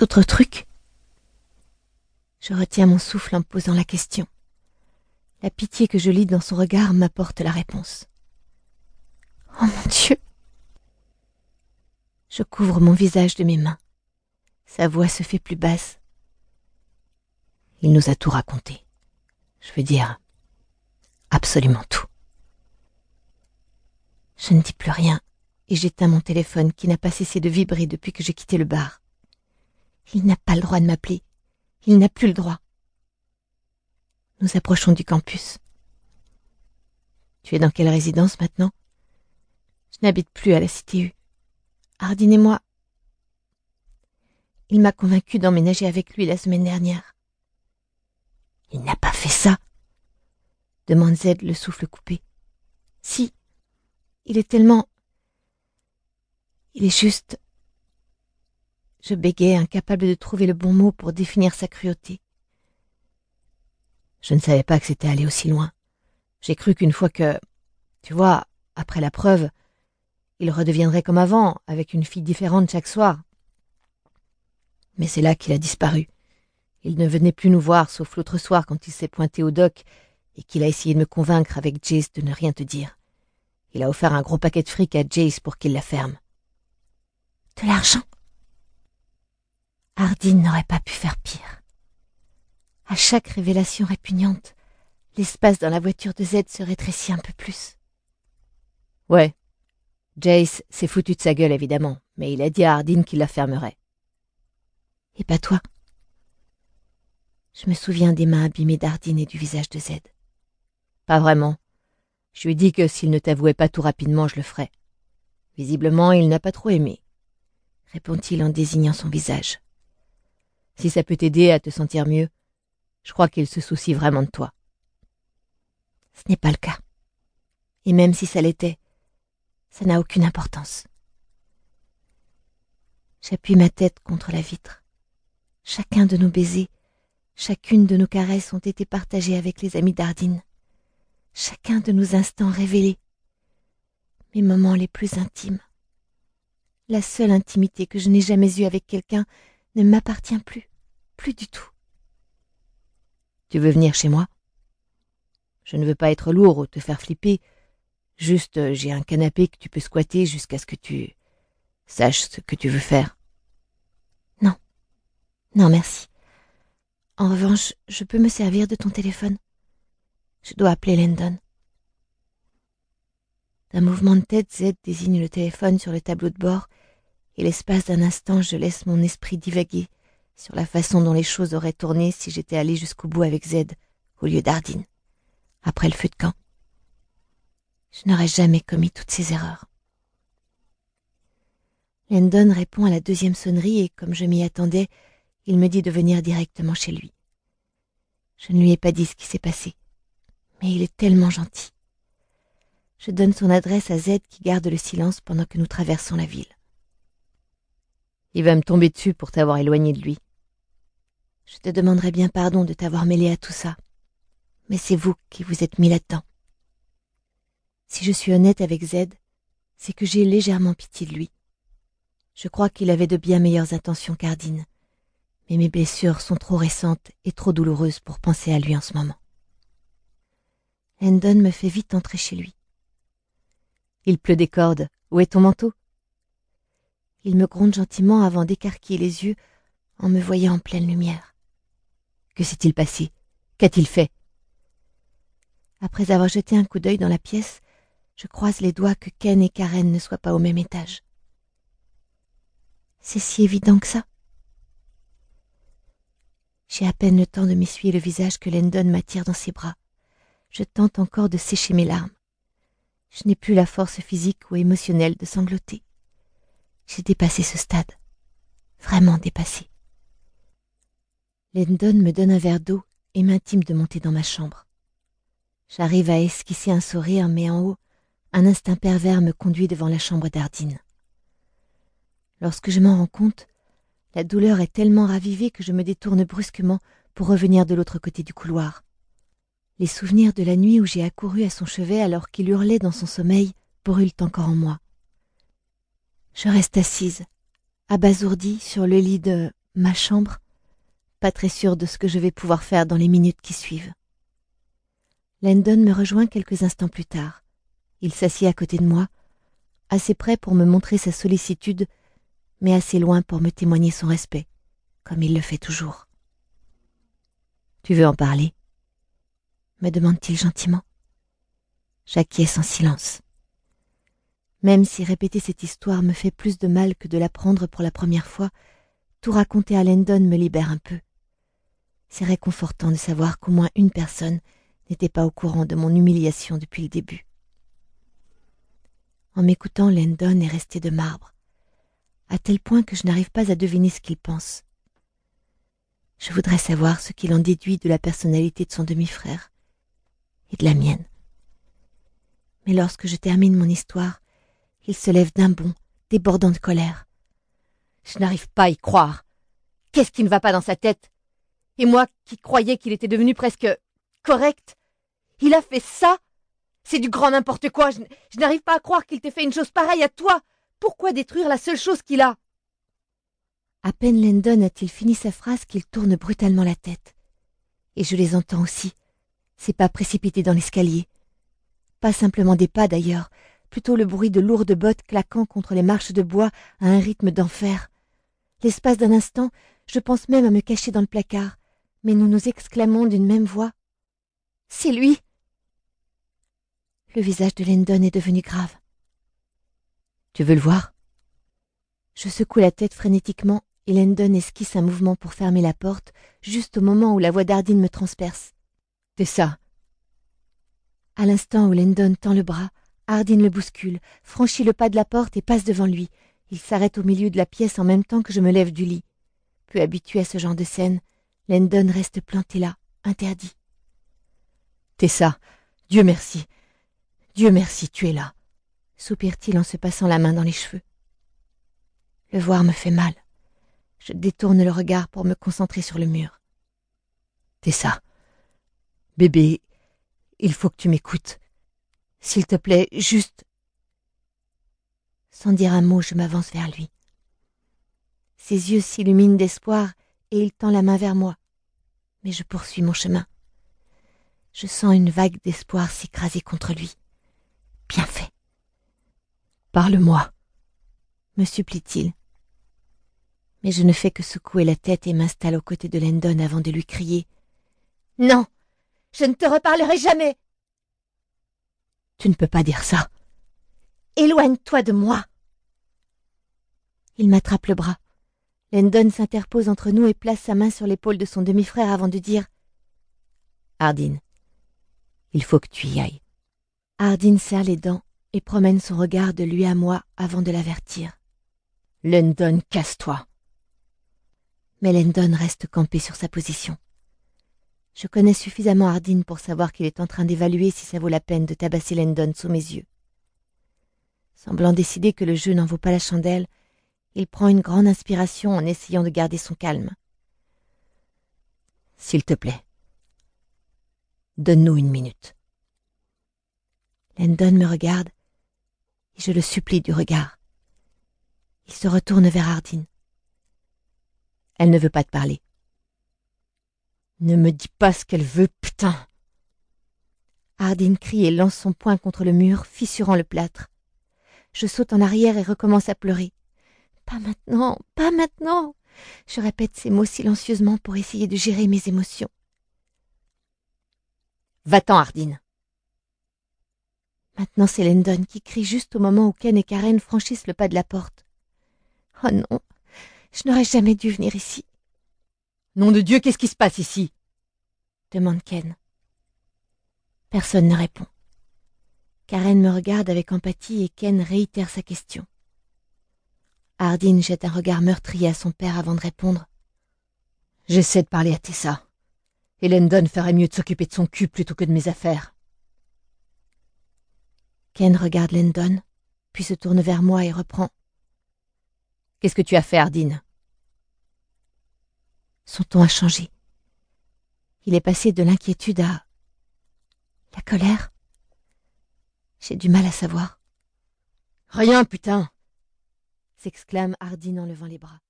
autres trucs? Je retiens mon souffle en posant la question. La pitié que je lis dans son regard m'apporte la réponse. Oh mon Dieu Je couvre mon visage de mes mains. Sa voix se fait plus basse. Il nous a tout raconté. Je veux dire, absolument tout. Je ne dis plus rien et j'éteins mon téléphone qui n'a pas cessé de vibrer depuis que j'ai quitté le bar. Il n'a pas le droit de m'appeler. Il n'a plus le droit. Nous approchons du campus. Tu es dans quelle résidence maintenant? Je n'habite plus à la Cité U. Hardin et moi. Il m'a convaincu d'emménager avec lui la semaine dernière. Il n'a pas fait ça demande Z le souffle coupé. Si. Il est tellement. Il est juste. Je bégayais, incapable de trouver le bon mot pour définir sa cruauté. Je ne savais pas que c'était allé aussi loin. J'ai cru qu'une fois que, tu vois, après la preuve, il redeviendrait comme avant, avec une fille différente chaque soir. Mais c'est là qu'il a disparu. Il ne venait plus nous voir, sauf l'autre soir quand il s'est pointé au doc et qu'il a essayé de me convaincre avec Jace de ne rien te dire. Il a offert un gros paquet de fric à Jace pour qu'il la ferme. De l'argent? Hardin n'aurait pas pu faire pire. À chaque révélation répugnante, l'espace dans la voiture de Z se rétrécit un peu plus. Ouais. Jace s'est foutu de sa gueule, évidemment, mais il a dit à Hardin qu'il la fermerait. Et pas toi Je me souviens des mains abîmées d'Hardin et du visage de Z. Pas vraiment. Je lui ai dit que s'il ne t'avouait pas tout rapidement, je le ferais. Visiblement, il n'a pas trop aimé, répond-il en désignant son visage. Si ça peut t'aider à te sentir mieux, je crois qu'il se soucie vraiment de toi. Ce n'est pas le cas. Et même si ça l'était, ça n'a aucune importance. J'appuie ma tête contre la vitre. Chacun de nos baisers, chacune de nos caresses ont été partagées avec les amis d'Ardine. Chacun de nos instants révélés. Mes moments les plus intimes. La seule intimité que je n'ai jamais eue avec quelqu'un ne m'appartient plus plus du tout. Tu veux venir chez moi? Je ne veux pas être lourd ou te faire flipper. Juste, euh, j'ai un canapé que tu peux squatter jusqu'à ce que tu saches ce que tu veux faire. Non. Non, merci. En revanche, je peux me servir de ton téléphone. Je dois appeler Landon. D'un mouvement de tête, Z désigne le téléphone sur le tableau de bord, et l'espace d'un instant, je laisse mon esprit divaguer sur la façon dont les choses auraient tourné si j'étais allé jusqu'au bout avec Z au lieu d'Ardine, après le feu de camp. Je n'aurais jamais commis toutes ces erreurs. Landon répond à la deuxième sonnerie et comme je m'y attendais, il me dit de venir directement chez lui. Je ne lui ai pas dit ce qui s'est passé, mais il est tellement gentil. Je donne son adresse à Z qui garde le silence pendant que nous traversons la ville. Il va me tomber dessus pour t'avoir éloigné de lui. Je te demanderai bien pardon de t'avoir mêlé à tout ça. Mais c'est vous qui vous êtes mis là-dedans. Si je suis honnête avec Z, c'est que j'ai légèrement pitié de lui. Je crois qu'il avait de bien meilleures intentions qu'Ardine, mais mes blessures sont trop récentes et trop douloureuses pour penser à lui en ce moment. Hendon me fait vite entrer chez lui. Il pleut des cordes. Où est ton manteau? Il me gronde gentiment avant d'écarquiller les yeux en me voyant en pleine lumière. Que s'est-il passé? Qu'a-t-il fait? Après avoir jeté un coup d'œil dans la pièce, je croise les doigts que Ken et Karen ne soient pas au même étage. C'est si évident que ça? J'ai à peine le temps de m'essuyer le visage que Landon m'attire dans ses bras. Je tente encore de sécher mes larmes. Je n'ai plus la force physique ou émotionnelle de sangloter. J'ai dépassé ce stade. Vraiment dépassé. Lendon me donne un verre d'eau et m'intime de monter dans ma chambre. J'arrive à esquisser un sourire, mais en haut, un instinct pervers me conduit devant la chambre d'Ardine. Lorsque je m'en rends compte, la douleur est tellement ravivée que je me détourne brusquement pour revenir de l'autre côté du couloir. Les souvenirs de la nuit où j'ai accouru à son chevet alors qu'il hurlait dans son sommeil brûlent encore en moi. Je reste assise, abasourdie sur le lit de ma chambre, pas très sûre de ce que je vais pouvoir faire dans les minutes qui suivent. Landon me rejoint quelques instants plus tard. Il s'assied à côté de moi, assez près pour me montrer sa sollicitude, mais assez loin pour me témoigner son respect, comme il le fait toujours. Tu veux en parler? me demande-t-il gentiment. J'acquiesce en silence. Même si répéter cette histoire me fait plus de mal que de l'apprendre pour la première fois, tout raconter à Landon me libère un peu. C'est réconfortant de savoir qu'au moins une personne n'était pas au courant de mon humiliation depuis le début. En m'écoutant, Landon est resté de marbre, à tel point que je n'arrive pas à deviner ce qu'il pense. Je voudrais savoir ce qu'il en déduit de la personnalité de son demi-frère et de la mienne. Mais lorsque je termine mon histoire, il se lève d'un bond, débordant de colère. Je n'arrive pas à y croire. Qu'est-ce qui ne va pas dans sa tête? Et moi qui croyais qu'il était devenu presque correct, il a fait ça? C'est du grand n'importe quoi. Je, n'arrive pas à croire qu'il t'ait fait une chose pareille à toi. Pourquoi détruire la seule chose qu'il a? À peine Landon a-t-il fini sa phrase qu'il tourne brutalement la tête. Et je les entends aussi, ses pas précipités dans l'escalier. Pas simplement des pas d'ailleurs, plutôt le bruit de lourdes bottes claquant contre les marches de bois à un rythme d'enfer. L'espace d'un instant, je pense même à me cacher dans le placard, mais nous nous exclamons d'une même voix. C'est lui. Le visage de Landon est devenu grave. Tu veux le voir? Je secoue la tête frénétiquement et Landon esquisse un mouvement pour fermer la porte, juste au moment où la voix d'Ardine me transperce. C'est ça. À l'instant où Landon tend le bras, Hardin le bouscule, franchit le pas de la porte et passe devant lui. Il s'arrête au milieu de la pièce en même temps que je me lève du lit. Peu habitué à ce genre de scène, Landon reste planté là, interdit. Tessa, Dieu merci. Dieu merci, tu es là, soupire-t-il en se passant la main dans les cheveux. Le voir me fait mal. Je détourne le regard pour me concentrer sur le mur. Tessa, bébé, il faut que tu m'écoutes. S'il te plaît, juste. Sans dire un mot, je m'avance vers lui. Ses yeux s'illuminent d'espoir et il tend la main vers moi. Mais je poursuis mon chemin. Je sens une vague d'espoir s'écraser contre lui. Bien fait. Parle-moi, me supplie-t-il. Mais je ne fais que secouer la tête et m'installe aux côtés de Landon avant de lui crier. Non, je ne te reparlerai jamais. Tu ne peux pas dire ça. Éloigne-toi de moi. Il m'attrape le bras. Landon s'interpose entre nous et place sa main sur l'épaule de son demi-frère avant de dire Hardin, il faut que tu y ailles. Hardin serre les dents et promène son regard de lui à moi avant de l'avertir. Landon, casse-toi. Mais Landon reste campé sur sa position. Je connais suffisamment Hardin pour savoir qu'il est en train d'évaluer si ça vaut la peine de tabasser Landon sous mes yeux. Semblant décider que le jeu n'en vaut pas la chandelle, il prend une grande inspiration en essayant de garder son calme. S'il te plaît, donne-nous une minute. Landon me regarde et je le supplie du regard. Il se retourne vers Hardin. Elle ne veut pas te parler. Ne me dis pas ce qu'elle veut, putain. Hardin crie et lance son poing contre le mur, fissurant le plâtre. Je saute en arrière et recommence à pleurer. Pas maintenant, pas maintenant. Je répète ces mots silencieusement pour essayer de gérer mes émotions. Va-t'en, Hardin. Maintenant, c'est Landon qui crie juste au moment où Ken et Karen franchissent le pas de la porte. Oh non, je n'aurais jamais dû venir ici. Nom de Dieu, qu'est-ce qui se passe ici? demande Ken. Personne ne répond. Karen me regarde avec empathie et Ken réitère sa question. Hardin jette un regard meurtrier à son père avant de répondre. J'essaie de parler à Tessa. Et Landon ferait mieux de s'occuper de son cul plutôt que de mes affaires. Ken regarde Landon, puis se tourne vers moi et reprend. Qu'est-ce que tu as fait, Hardin? Son ton a changé. Il est passé de l'inquiétude à la colère. J'ai du mal à savoir. Rien, putain s'exclame Hardin en levant les bras.